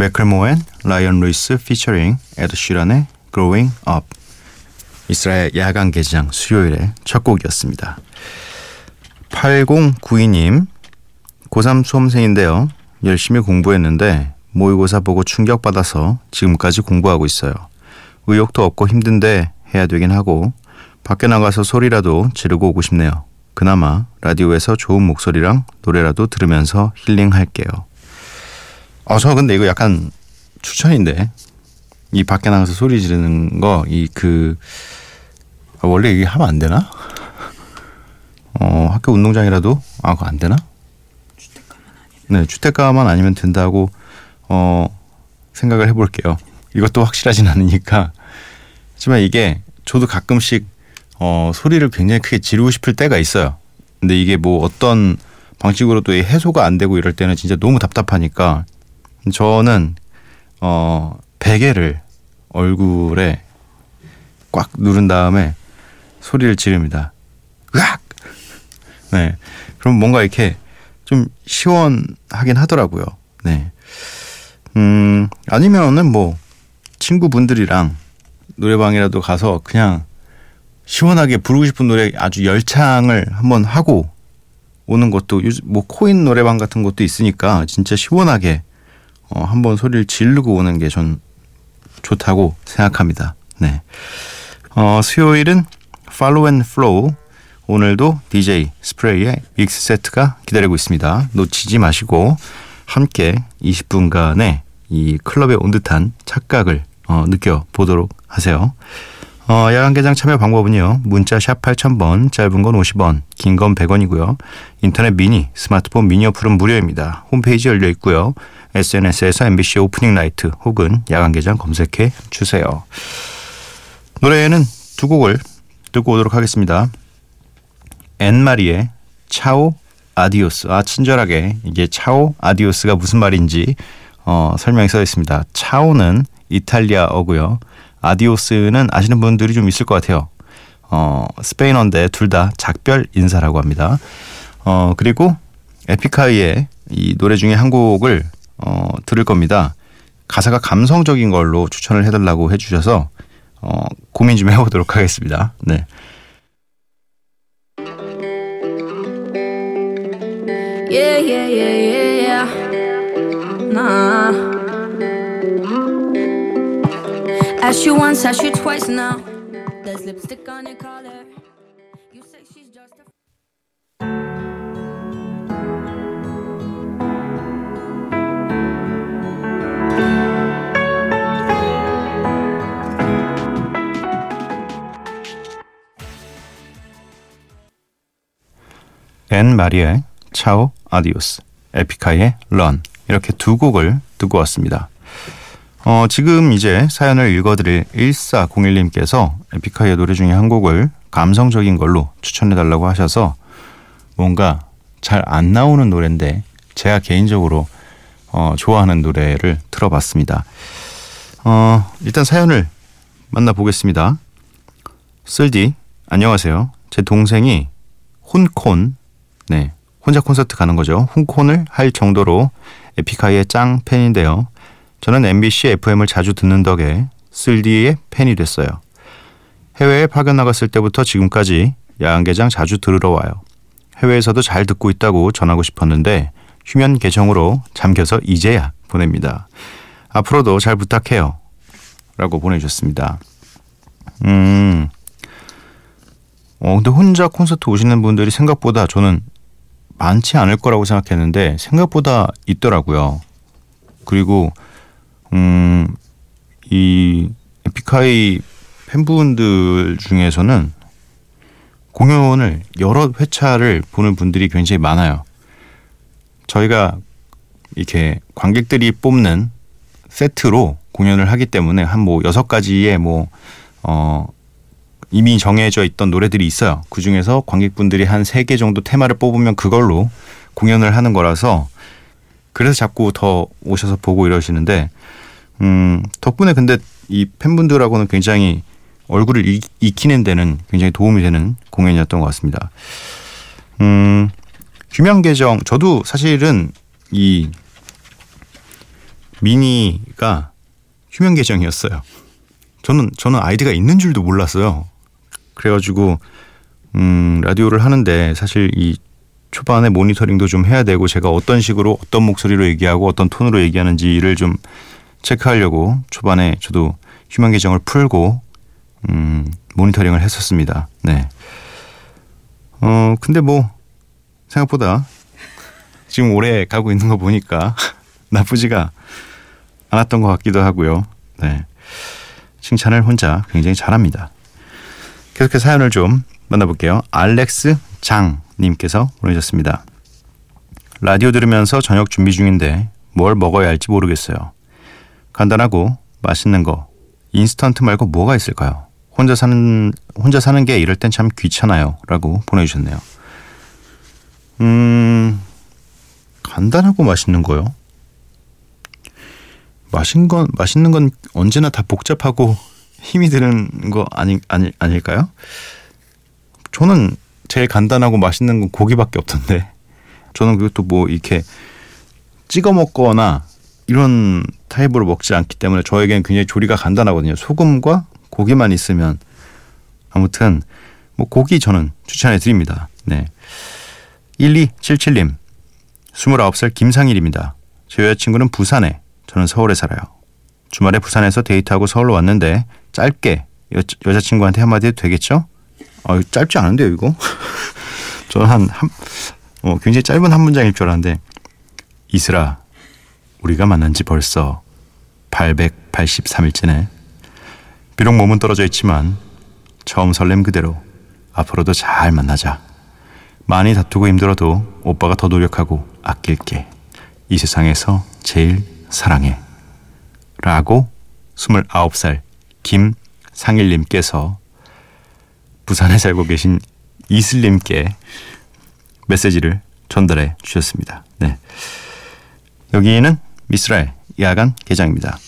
맥클모 and 라이언 루이스 피처링 에드 쉬런의 Growing Up 미쓰라의 야간 개장 수요일의 첫 곡이었습니다. 8092님 고3 수험생인데요. 열심히 공부했는데 모의고사 보고 충격받아서 지금까지 공부하고 있어요. 의욕도 없고 힘든데 해야 되긴 하고 밖에 나가서 소리라도 지르고 오고 싶네요. 그나마 라디오에서 좋은 목소리랑 노래라도 들으면서 힐링할게요. 어, 저 근데 이거 약간 추천인데 이 밖에 나가서 소리 지르는 거 이 그 원래 이게 하면 안 되나? 어 학교 운동장이라도 아 그거 안 되나? 네 주택가만 아니면 된다고 어 생각을 해볼게요. 이것도 확실하진 않으니까 하지만 이게 저도 가끔씩 어 소리를 굉장히 크게 지르고 싶을 때가 있어요. 근데 이게 뭐 어떤 방식으로도 해소가 안 되고 이럴 때는 진짜 너무 답답하니까 저는 어 베개를 얼굴에 꽉 누른 다음에 소리를 지릅니다. 으악! 네. 그럼 뭔가 이렇게 좀 시원하긴 하더라고요. 네. 음, 아니면은 뭐 친구분들이랑 노래방이라도 가서 그냥 시원하게 부르고 싶은 노래 아주 열창을 한번 하고 오는 것도 뭐 코인 노래방 같은 것도 있으니까 진짜 시원하게 어, 한번 소리를 지르고 오는 게 전 좋다고 생각합니다. 네. 어, 수요일은 Follow and Flow 오늘도 DJ 스프레이의 믹스 세트가 기다리고 있습니다. 놓치지 마시고 함께 20분간의 이 클럽에 온 듯한 착각을 어, 느껴보도록 하세요. 어, 야간 개장 참여 방법은요. 문자 샵 8000번, 짧은 건 50원, 긴 건 100원이고요. 인터넷 미니, 스마트폰 미니 어플은 무료입니다. 홈페이지 열려 있고요. SNS에서 MBC Opening Night 혹은 야간 개장 검색해 주세요. 노래는 두 곡을 듣고 오도록 하겠습니다. 앤마리의 Ciao Adios. 아 친절하게 이게 Ciao Adios가 무슨 말인지 어, 설명이 써 있습니다. 차오는 이탈리아어고요. 아디오스는 아시는 분들이 좀 있을 것 같아요. 어, 스페인어인데 둘 다 작별 인사라고 합니다. 어, 그리고 에픽하이의 이 노래 중에 한 곡을 어, 들을 겁니다. 가사가 감성적인 걸로 추천을 해달라고 해주셔서 어, 고민 좀 해보도록 하겠습니다. 네. Yeah, yeah, yeah, yeah, yeah. Nah. Ask you once, ask you twice now. There's lipstick on your collar. You say she's just a. 앤 마리의 차오 아디오스, 에픽하이의 런 이렇게 두 곡을 듣고 왔습니다. 어, 지금 이제 사연을 읽어드릴 1401님께서 에픽하이의 노래 중에 한 곡을 감성적인 걸로 추천해달라고 하셔서 뭔가 잘 안 나오는 노래인데 제가 개인적으로 어, 좋아하는 노래를 틀어봤습니다. 어, 일단 사연을 만나보겠습니다. 쓸디, 안녕하세요. 제 동생이 혼콘, 네, 혼자 콘서트 가는 거죠. 홍콘을 할 정도로 에픽하이의 짱 팬인데요. 저는 MBC FM을 자주 듣는 덕에 쓸디의 팬이 됐어요. 해외에 파견 나갔을 때부터 지금까지 야간개장 자주 들으러 와요. 해외에서도 잘 듣고 있다고 전하고 싶었는데 휴면 계정으로 잠겨서 이제야 보냅니다. 앞으로도 잘 부탁해요. 라고 보내주셨습니다. 음, 어, 근데 혼자 콘서트 오시는 분들이 생각보다 저는 많지 않을 거라고 생각했는데 생각보다 있더라고요. 그리고 음, 이 에픽하이 팬분들 중에서는 공연을 여러 회차를 보는 분들이 굉장히 많아요. 저희가 이렇게 관객들이 뽑는 세트로 공연을 하기 때문에 한 뭐 여섯 가지의 뭐 어, 이미 정해져 있던 노래들이 있어요. 그 중에서 관객분들이 한 세 개 정도 테마를 뽑으면 그걸로 공연을 하는 거라서 그래서 자꾸 더 오셔서 보고 이러시는데 음, 덕분에 근데 이 팬분들하고는 굉장히 얼굴을 익, 익히는 데는 굉장히 도움이 되는 공연이었던 것 같습니다. 음, 휴면 계정 저도 사실은 이 미니가 휴면 계정이었어요. 저는 저는 아이디가 있는 줄도 몰랐어요. 그래가지고 음, 라디오를 하는데 사실 이 초반에 모니터링도 좀 해야 되고 제가 어떤 식으로 어떤 목소리로 얘기하고 어떤 톤으로 얘기하는지를 좀 체크하려고 초반에 저도 휴면 계정을 풀고 음, 모니터링을 했었습니다. 네. 어 근데 뭐 생각보다 지금 오래 가고 있는 거 보니까 나쁘지가 않았던 것 같기도 하고요. 네. 칭찬을 혼자 굉장히 잘합니다. 계속해서 사연을 좀 만나볼게요. 알렉스 장님께서 보내셨습니다. 라디오 들으면서 저녁 준비 중인데 뭘 먹어야 할지 모르겠어요. 간단하고 맛있는 거, 인스턴트 말고 뭐가 있을까요? 혼자 사는 혼자 사는 게 이럴 땐 참 귀찮아요라고 보내주셨네요. 음 간단하고 맛있는 거요. 맛있는 건 맛있는 건 언제나 다 복잡하고 힘이 드는 거 아니 아니 아닐까요? 저는 제일 간단하고 맛있는 건 고기밖에 없던데 저는 그것도 뭐 이렇게 찍어 먹거나 이런 타입으로 먹지 않기 때문에 저에게는 굉장히 조리가 간단하거든요. 소금과 고기만 있으면 아무튼 뭐 고기 저는 추천해 드립니다. 네. 1277님 29살 김상일입니다. 제 여자친구는 부산에 저는 서울에 살아요. 주말에 부산에서 데이트하고 서울로 왔는데 짧게 여, 여자친구한테 한마디 해도 되겠죠? 어, 짧지 않은데요 이거? 저는 한, 한 어, 굉장히 짧은 한 문장일 줄 알았는데 이슬아 우리가 만난 지 벌써 883일째네. 비록 몸은 떨어져 있지만 처음 설렘 그대로 앞으로도 잘 만나자. 많이 다투고 힘들어도 오빠가 더 노력하고 아낄게. 이 세상에서 제일 사랑해. 라고 29살 김상일님께서 부산에 살고 계신 이슬님께 메시지를 전달해 주셨습니다. 네. 여기는 미스라엘 야간 개장입니다.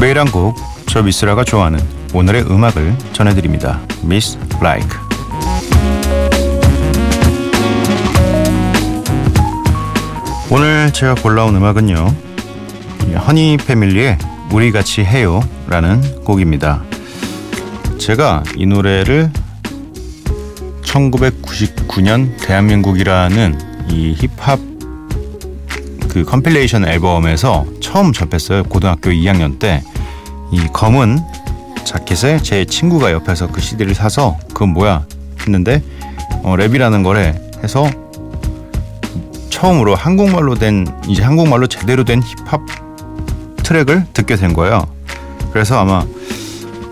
매일 한 곡, 저 미스라가 좋아하는 오늘의 음악을 전해드립니다. 미스 라이크. 오늘 제가 골라온 음악은요. 허니 패밀리의 우리 같이 해요 라는 곡입니다. 제가 이 노래를 1999년 대한민국이라는 이 힙합 그 compilation 앨범에서 처음 접했어요. 고등학교 2학년 때 이 검은 자켓에 제 친구가 옆에서 그 CD를 사서 그건 뭐야 했는데 어, 랩이라는 거래 해서 처음으로 한국말로 된 이제 한국말로 제대로 된 힙합 트랙을 듣게 된 거예요. 그래서 아마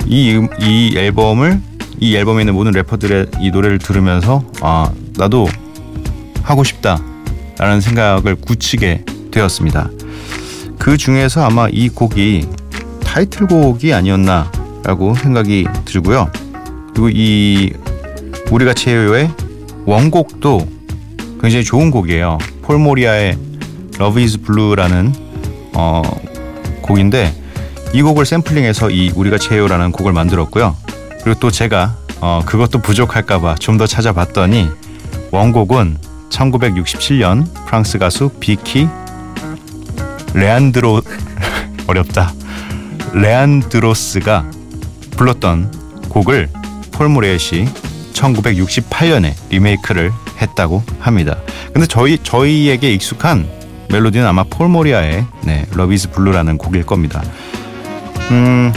이, 음, 이 앨범을 이 앨범에 있는 모든 래퍼들의 이 노래를 들으면서 아 나도 하고 싶다라는 생각을 굳히게 되었습니다. 그 중에서 아마 이 곡이 타이틀곡이 아니었나라고 생각이 들고요. 그리고 이 우리가 체요의 원곡도 굉장히 좋은 곡이에요. 폴 모리아의 Love is Blue라는 어, 곡인데 이 곡을 샘플링해서 이 우리가 체요라는 곡을 만들었고요. 그리고 또 제가 어, 그것도 부족할까봐 좀 더 찾아봤더니 원곡은 1967년 프랑스 가수 비키 레안드로 어렵다 레안드로스가 불렀던 곡을 폴 모리아가 1968년에 리메이크를 했다고 합니다. 근데 저희 저희에게 익숙한 멜로디는 아마 폴 모리아의 네, Love Is Blue라는 곡일 겁니다. 음,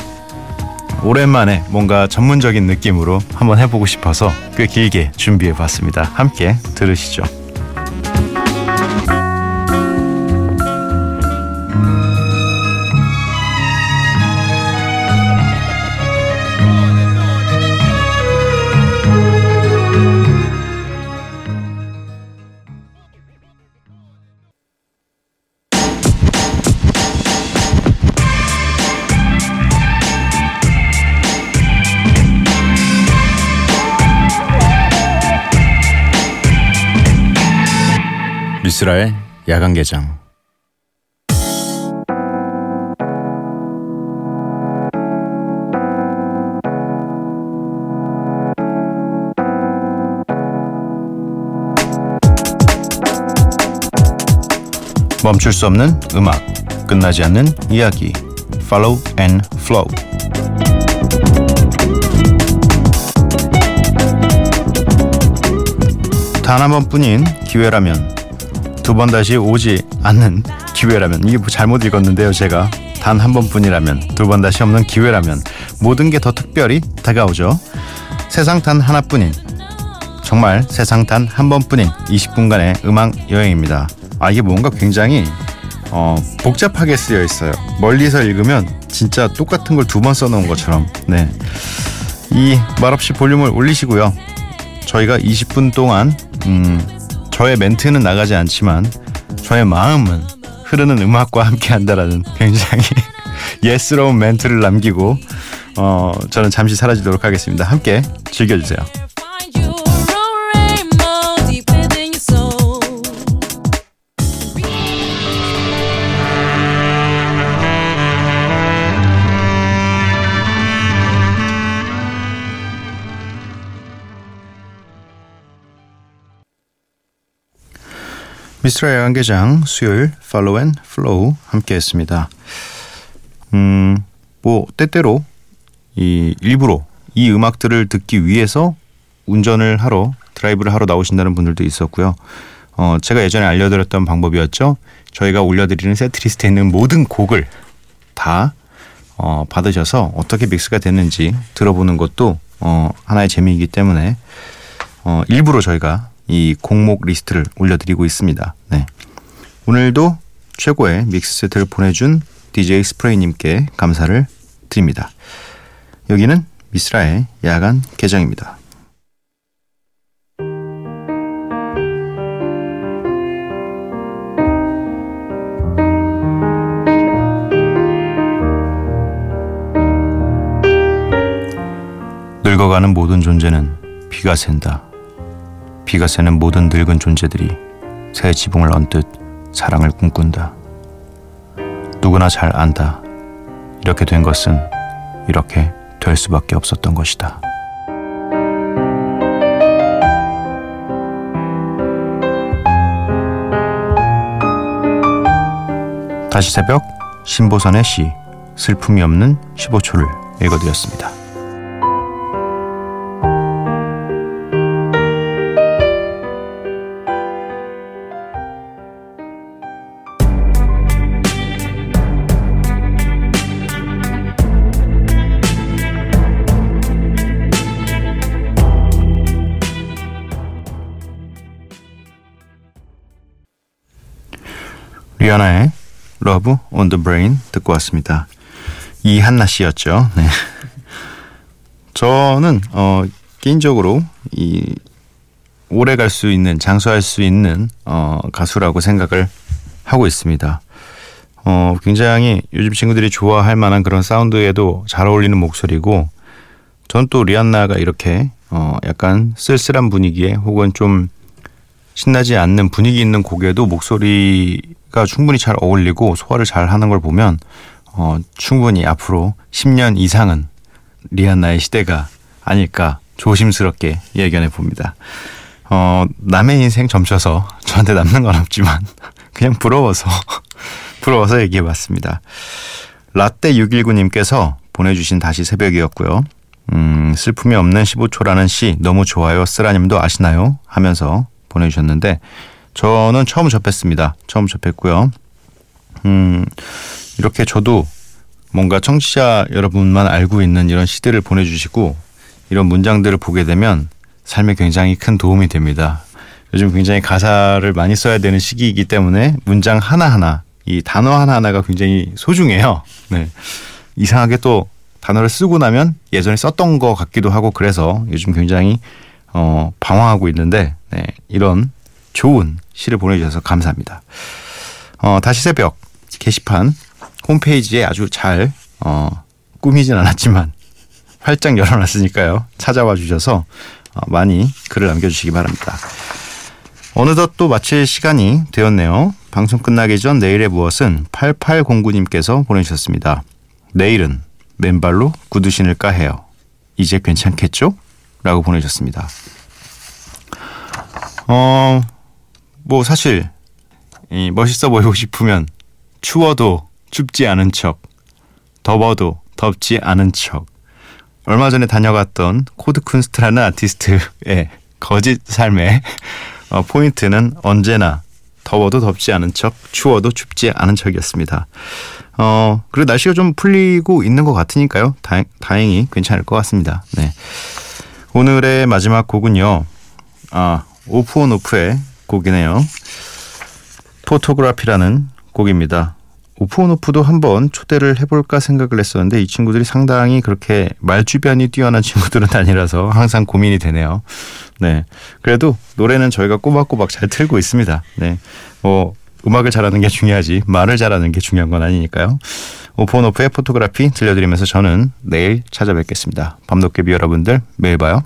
오랜만에 뭔가 전문적인 느낌으로 한번 해보고 싶어서 꽤 길게 준비해봤습니다. 함께 들으시죠. 미스라의 야간 개장 멈출 수 없는 음악, 끝나지 않는 이야기. Follow and Flow. 단 한 번뿐인 기회라면 두 번 다시 오지 않는 기회라면 이게 뭐 잘못 읽었는데요 제가 단 한 번뿐이라면 두 번 다시 없는 기회라면 모든 게 더 특별히 다가오죠 세상 단 하나뿐인 정말 세상 단 한 번뿐인 20분간의 음악 여행입니다 아 이게 뭔가 굉장히 어, 복잡하게 쓰여 있어요. 멀리서 읽으면 진짜 똑같은 걸 두 번 써놓은 것처럼. 네. 이 말없이 볼륨을 올리시고요. 저희가 20분 동안 음, 저의 멘트는 나가지 않지만 저의 마음은 흐르는 음악과 함께 한다라는 굉장히 예스러운 멘트를 남기고 어, 저는 잠시 사라지도록 하겠습니다. 함께 즐겨주세요. 미쓰라의 야간개장 수요일 Follow and Flow 함께했습니다. 음, 뭐 때때로 이 일부러 이 음악들을 듣기 위해서 운전을 하러 드라이브를 하러 나오신다는 분들도 있었고요. 어, 제가 예전에 알려드렸던 방법이었죠. 저희가 올려드리는 setlist에 있는 모든 곡을 다 어, 받으셔서 어떻게 믹스가 됐는지 들어보는 것도 어, 하나의 재미이기 때문에 어, 일부러 저희가 이 공목 리스트를 올려드리고 있습니다. 네. 오늘도 최고의 믹스 세트를 보내준 DJ 스프레이님께 감사를 드립니다. 여기는 미스라의 야간 개장입니다. 늙어가는 모든 존재는 비가 샌다. 비가 새는 모든 늙은 존재들이 새 지붕을 언뜻 사랑을 꿈꾼다. 누구나 잘 안다. 이렇게 된 것은 이렇게 될 수밖에 없었던 것이다. 다시 새벽 신보선의 시 슬픔이 없는 15초를 읽어드렸습니다. 리아나의 Love on the Brain 듣고 왔습니다. 리한나 씨였죠. 네. 저는 어 개인적으로 이 오래 갈 수 있는 장수할 수 있는 어 가수라고 생각을 하고 있습니다. 어 굉장히 요즘 친구들이 좋아할 만한 그런 사운드에도 잘 어울리는 목소리고 전 또 리안나가 이렇게 어 약간 쓸쓸한 분위기에 혹은 좀 신나지 않는 분위기 있는 곡에도 목소리가 충분히 잘 어울리고 소화를 잘 하는 걸 보면 어, 충분히 앞으로 10년 이상은 리안나의 시대가 아닐까 조심스럽게 예견해 봅니다. 어, 남의 인생 점쳐서 저한테 남는 건 없지만 그냥 부러워서 부러워서 얘기해 봤습니다. 라떼 619님께서 보내주신 다시 새벽이었고요. 음, 슬픔이 없는 15초라는 시 너무 좋아요. 쓰라님도 아시나요? 하면서 보내주셨는데 저는 처음 접했습니다. 처음 접했고요. 음, 이렇게 저도 뭔가 청취자 여러분만 알고 있는 이런 시들을 보내주시고 이런 문장들을 보게 되면 삶에 굉장히 큰 도움이 됩니다. 요즘 굉장히 가사를 많이 써야 되는 시기이기 때문에 문장 하나하나 이 단어 하나하나가 굉장히 소중해요. 네. 이상하게 또 단어를 쓰고 나면 예전에 썼던 것 같기도 하고 그래서 요즘 굉장히 어, 방황하고 있는데 네, 이런 좋은 시를 보내주셔서 감사합니다. 어, 다시 새벽 게시판 홈페이지에 아주 잘 어, 꾸미진 않았지만 활짝 열어놨으니까요. 찾아와 주셔서 어, 많이 글을 남겨주시기 바랍니다. 어느덧 또 마칠 시간이 되었네요. 방송 끝나기 전 내일의 무엇은 8809님께서 보내주셨습니다. 내일은 맨발로 구두 신을까 해요. 이제 괜찮겠죠? 라고 보내주셨습니다. 어, 뭐 사실 이 멋있어 보이고 싶으면 추워도 춥지 않은 척, 더워도 덥지 않은 척. 얼마 전에 다녀갔던 코드 쿤스트라는 아티스트의 거짓 삶의 어, 포인트는 언제나 더워도 덥지 않은 척, 추워도 춥지 않은 척이었습니다. 어, 그리고 날씨가 좀 풀리고 있는 것 같으니까요. 다행, 다행히 괜찮을 것 같습니다. 네. 오늘의 마지막 곡은요. 아, 오프온 오프의 곡이네요. 포토그래피라는 곡입니다. 오프온 오프도 한번 초대를 해볼까 생각을 했었는데 이 친구들이 상당히 그렇게 말주변이 뛰어난 친구들은 아니라서 항상 고민이 되네요. 네. 그래도 노래는 저희가 꼬박꼬박 잘 틀고 있습니다. 네. 뭐 음악을 잘하는 게 중요하지 말을 잘하는 게 중요한 건 아니니까요. 오프온 오프의 포토그래피 들려드리면서 저는 내일 찾아뵙겠습니다. 밤도깨비 여러분들 매일 봐요.